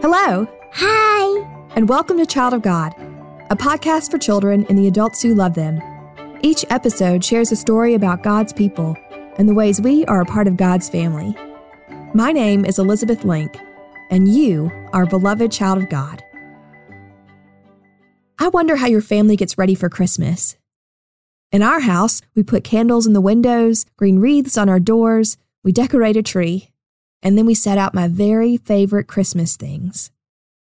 Hello, Hi. and welcome to Child of God, a podcast for children and the adults who love them. Each episode shares a story about God's people and the ways we are a part of God's family. My name is Elizabeth Link, and you are a beloved child of God. I wonder how your family gets ready for Christmas. In our house, we put candles in the windows, green wreaths on our doors, we decorate a tree, and then we set out my very favorite Christmas things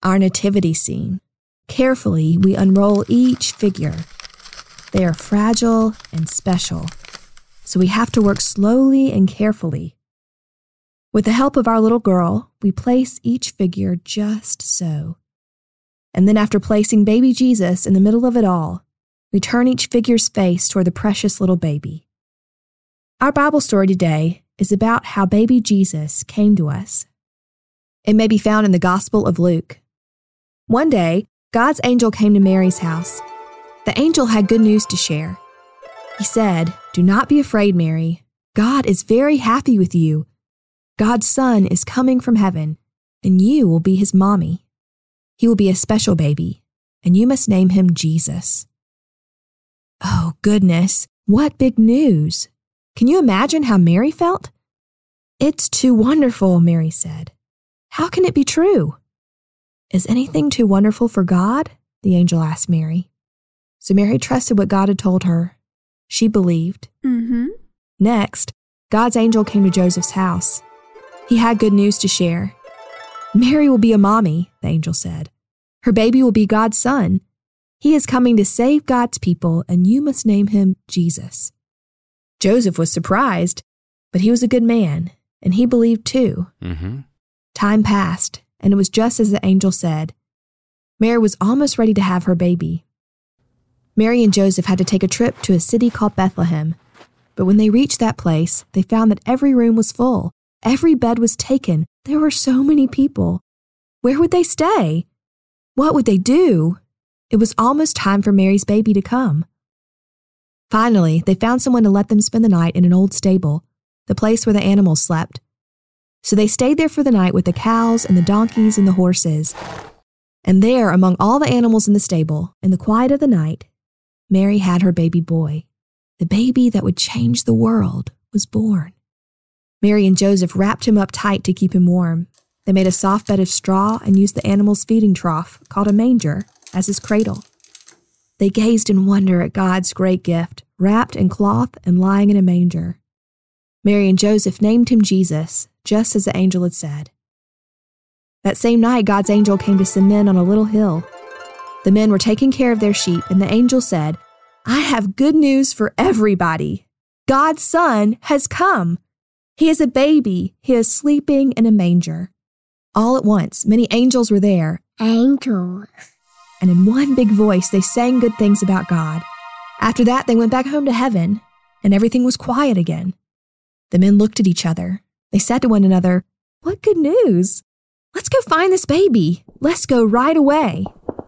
our nativity scene. Carefully, we unroll each figure. They are fragile and special, so we have to work slowly and carefully. With the help of our little girl, we place each figure just so. And then, after placing baby Jesus in the middle of it all, we turn each figure's face toward the precious little baby. Our Bible story today is about how baby Jesus came to us. It may be found in the Gospel of Luke. One day, God's angel came to Mary's house. The angel had good news to share. He said, Do not be afraid, Mary. God is very happy with you. God's son is coming from heaven, and you will be his mommy. He will be a special baby, and you must name him Jesus. Oh, goodness, what big news! Can you imagine how Mary felt? It's too wonderful, Mary said. How can it be true? Is anything too wonderful for God? The angel asked Mary. So Mary trusted what God had told her. She believed. Mm-hmm. Next, God's angel came to Joseph's house. He had good news to share. Mary will be a mommy, the angel said. Her baby will be God's son. He is coming to save God's people, and you must name him Jesus. Joseph was surprised, but he was a good man, and he believed too. Mm-hmm. Time passed, and it was just as the angel said. Mary was almost ready to have her baby. Mary and Joseph had to take a trip to a city called Bethlehem. But when they reached that place, they found that every room was full. Every bed was taken. There were so many people. Where would they stay? What would they do? It was almost time for Mary's baby to come. Finally, they found someone to let them spend the night in an old stable, the place where the animals slept. So they stayed there for the night with the cows and the donkeys and the horses. And there, among all the animals in the stable, in the quiet of the night, Mary had her baby boy. The baby that would change the world was born. Mary and Joseph wrapped him up tight to keep him warm. They made a soft bed of straw and used the animal's feeding trough, called a manger, as his cradle. They gazed in wonder at God's great gift, wrapped in cloth and lying in a manger. Mary and Joseph named him Jesus, just as the angel had said. That same night, God's angel came to some men on a little hill. The men were taking care of their sheep, and the angel said, I have good news for everybody. God's son has come. He is a baby. He is sleeping in a manger. All at once, many angels were there, Angels. And in one big voice, they sang good things about God. After that, they went back home to heaven, and everything was quiet again. The men looked at each other. They said to one another, What good news! Let's go find this baby. Let's go right away.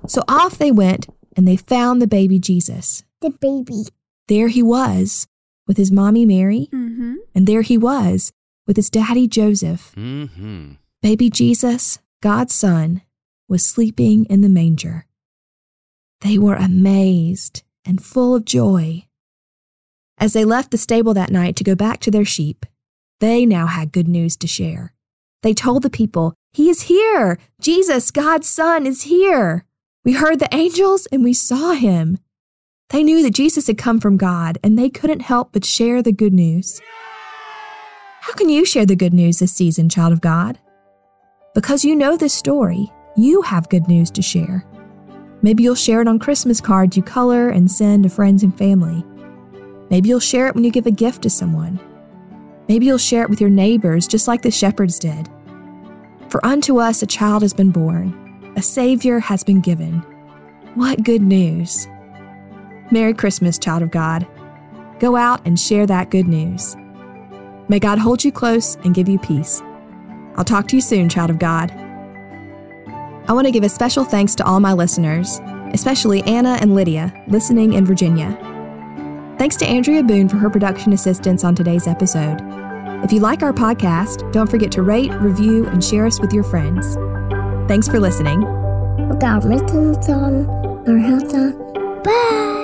So off they went, and they found the baby Jesus. The baby. There he was, with his mommy Mary, Mm-hmm. and there he was, with his daddy Joseph. Mm-hmm. Baby Jesus, God's son, was sleeping in the manger. They were amazed and full of joy. As they left the stable that night to go back to their sheep, they now had good news to share. They told the people, He is here! Jesus, God's Son, is here! We heard the angels and we saw him. They knew that Jesus had come from God and they couldn't help but share the good news. How can you share the good news this season, child of God? Because you know this story, you have good news to share. Maybe you'll share it on Christmas cards you color and send to friends and family. Maybe you'll share it when you give a gift to someone. Maybe you'll share it with your neighbors, just like the shepherds did. For unto us a child has been born, a Savior has been given. What good news! Merry Christmas, child of God. Go out and share that good news. May God hold you close and give you peace. I'll talk to you soon, child of God. I want to give a special thanks to all my listeners, especially Anna and Lydia, listening in Virginia. Thanks to Andrea Boone for her production assistance on today's episode. If you like our podcast, don't forget to rate, review, and share us with your friends. Thanks for listening. Our mittens on. Bye!